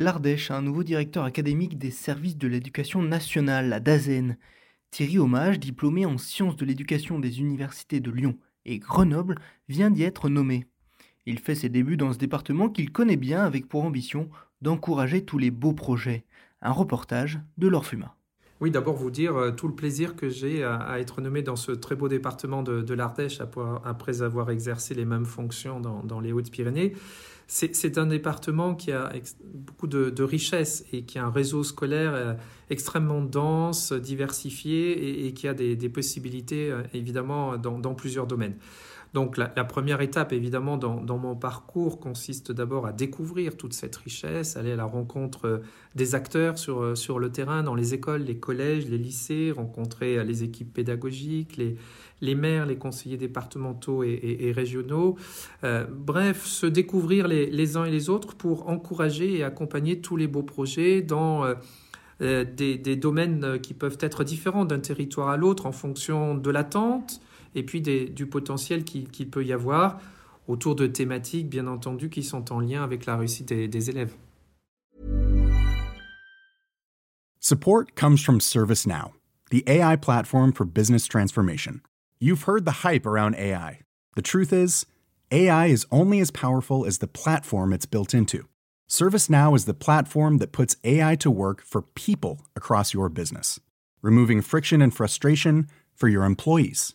L'Ardèche a un nouveau directeur académique des services de l'éducation nationale, la DAZEN. Thierry Hommage, diplômé en sciences de l'éducation des universités de Lyon et Grenoble, vient d'y être nommé. Il fait ses débuts dans ce département qu'il connaît bien avec pour ambition d'encourager tous les beaux projets. Un reportage de l'Orfuma. Oui, d'abord vous dire euh, tout le plaisir que j'ai à, être nommé dans ce très beau département de, l'Ardèche après avoir exercé les mêmes fonctions dans, les Hautes-Pyrénées. C'est un département qui a beaucoup de, richesses et qui a un réseau scolaire euh, extrêmement dense, diversifié et, qui a des, possibilités euh, évidemment dans plusieurs domaines. Donc la, première étape, évidemment, dans, mon parcours consiste d'abord à découvrir toute cette richesse, aller à la rencontre euh, des acteurs sur, euh, sur le terrain, dans les écoles, les collèges, les lycées, rencontrer euh, les équipes pédagogiques, les, maires, les conseillers départementaux et, régionaux. bref, se découvrir les, uns et les autres pour encourager et accompagner tous les beaux projets dans... des, domaines qui peuvent être différents d'un territoire à l'autre en fonction de l'attente, et puis des, du potentiel qu'il qui peut y avoir autour de thématiques, bien entendu, qui sont en lien avec la réussite des, des élèves. Support comes from ServiceNow, the AI platform for business transformation. You've heard the hype around AI. The truth is, AI is only as powerful as the platform it's built into. ServiceNow is the platform that puts AI to work for people across your business, removing friction and frustration for your employees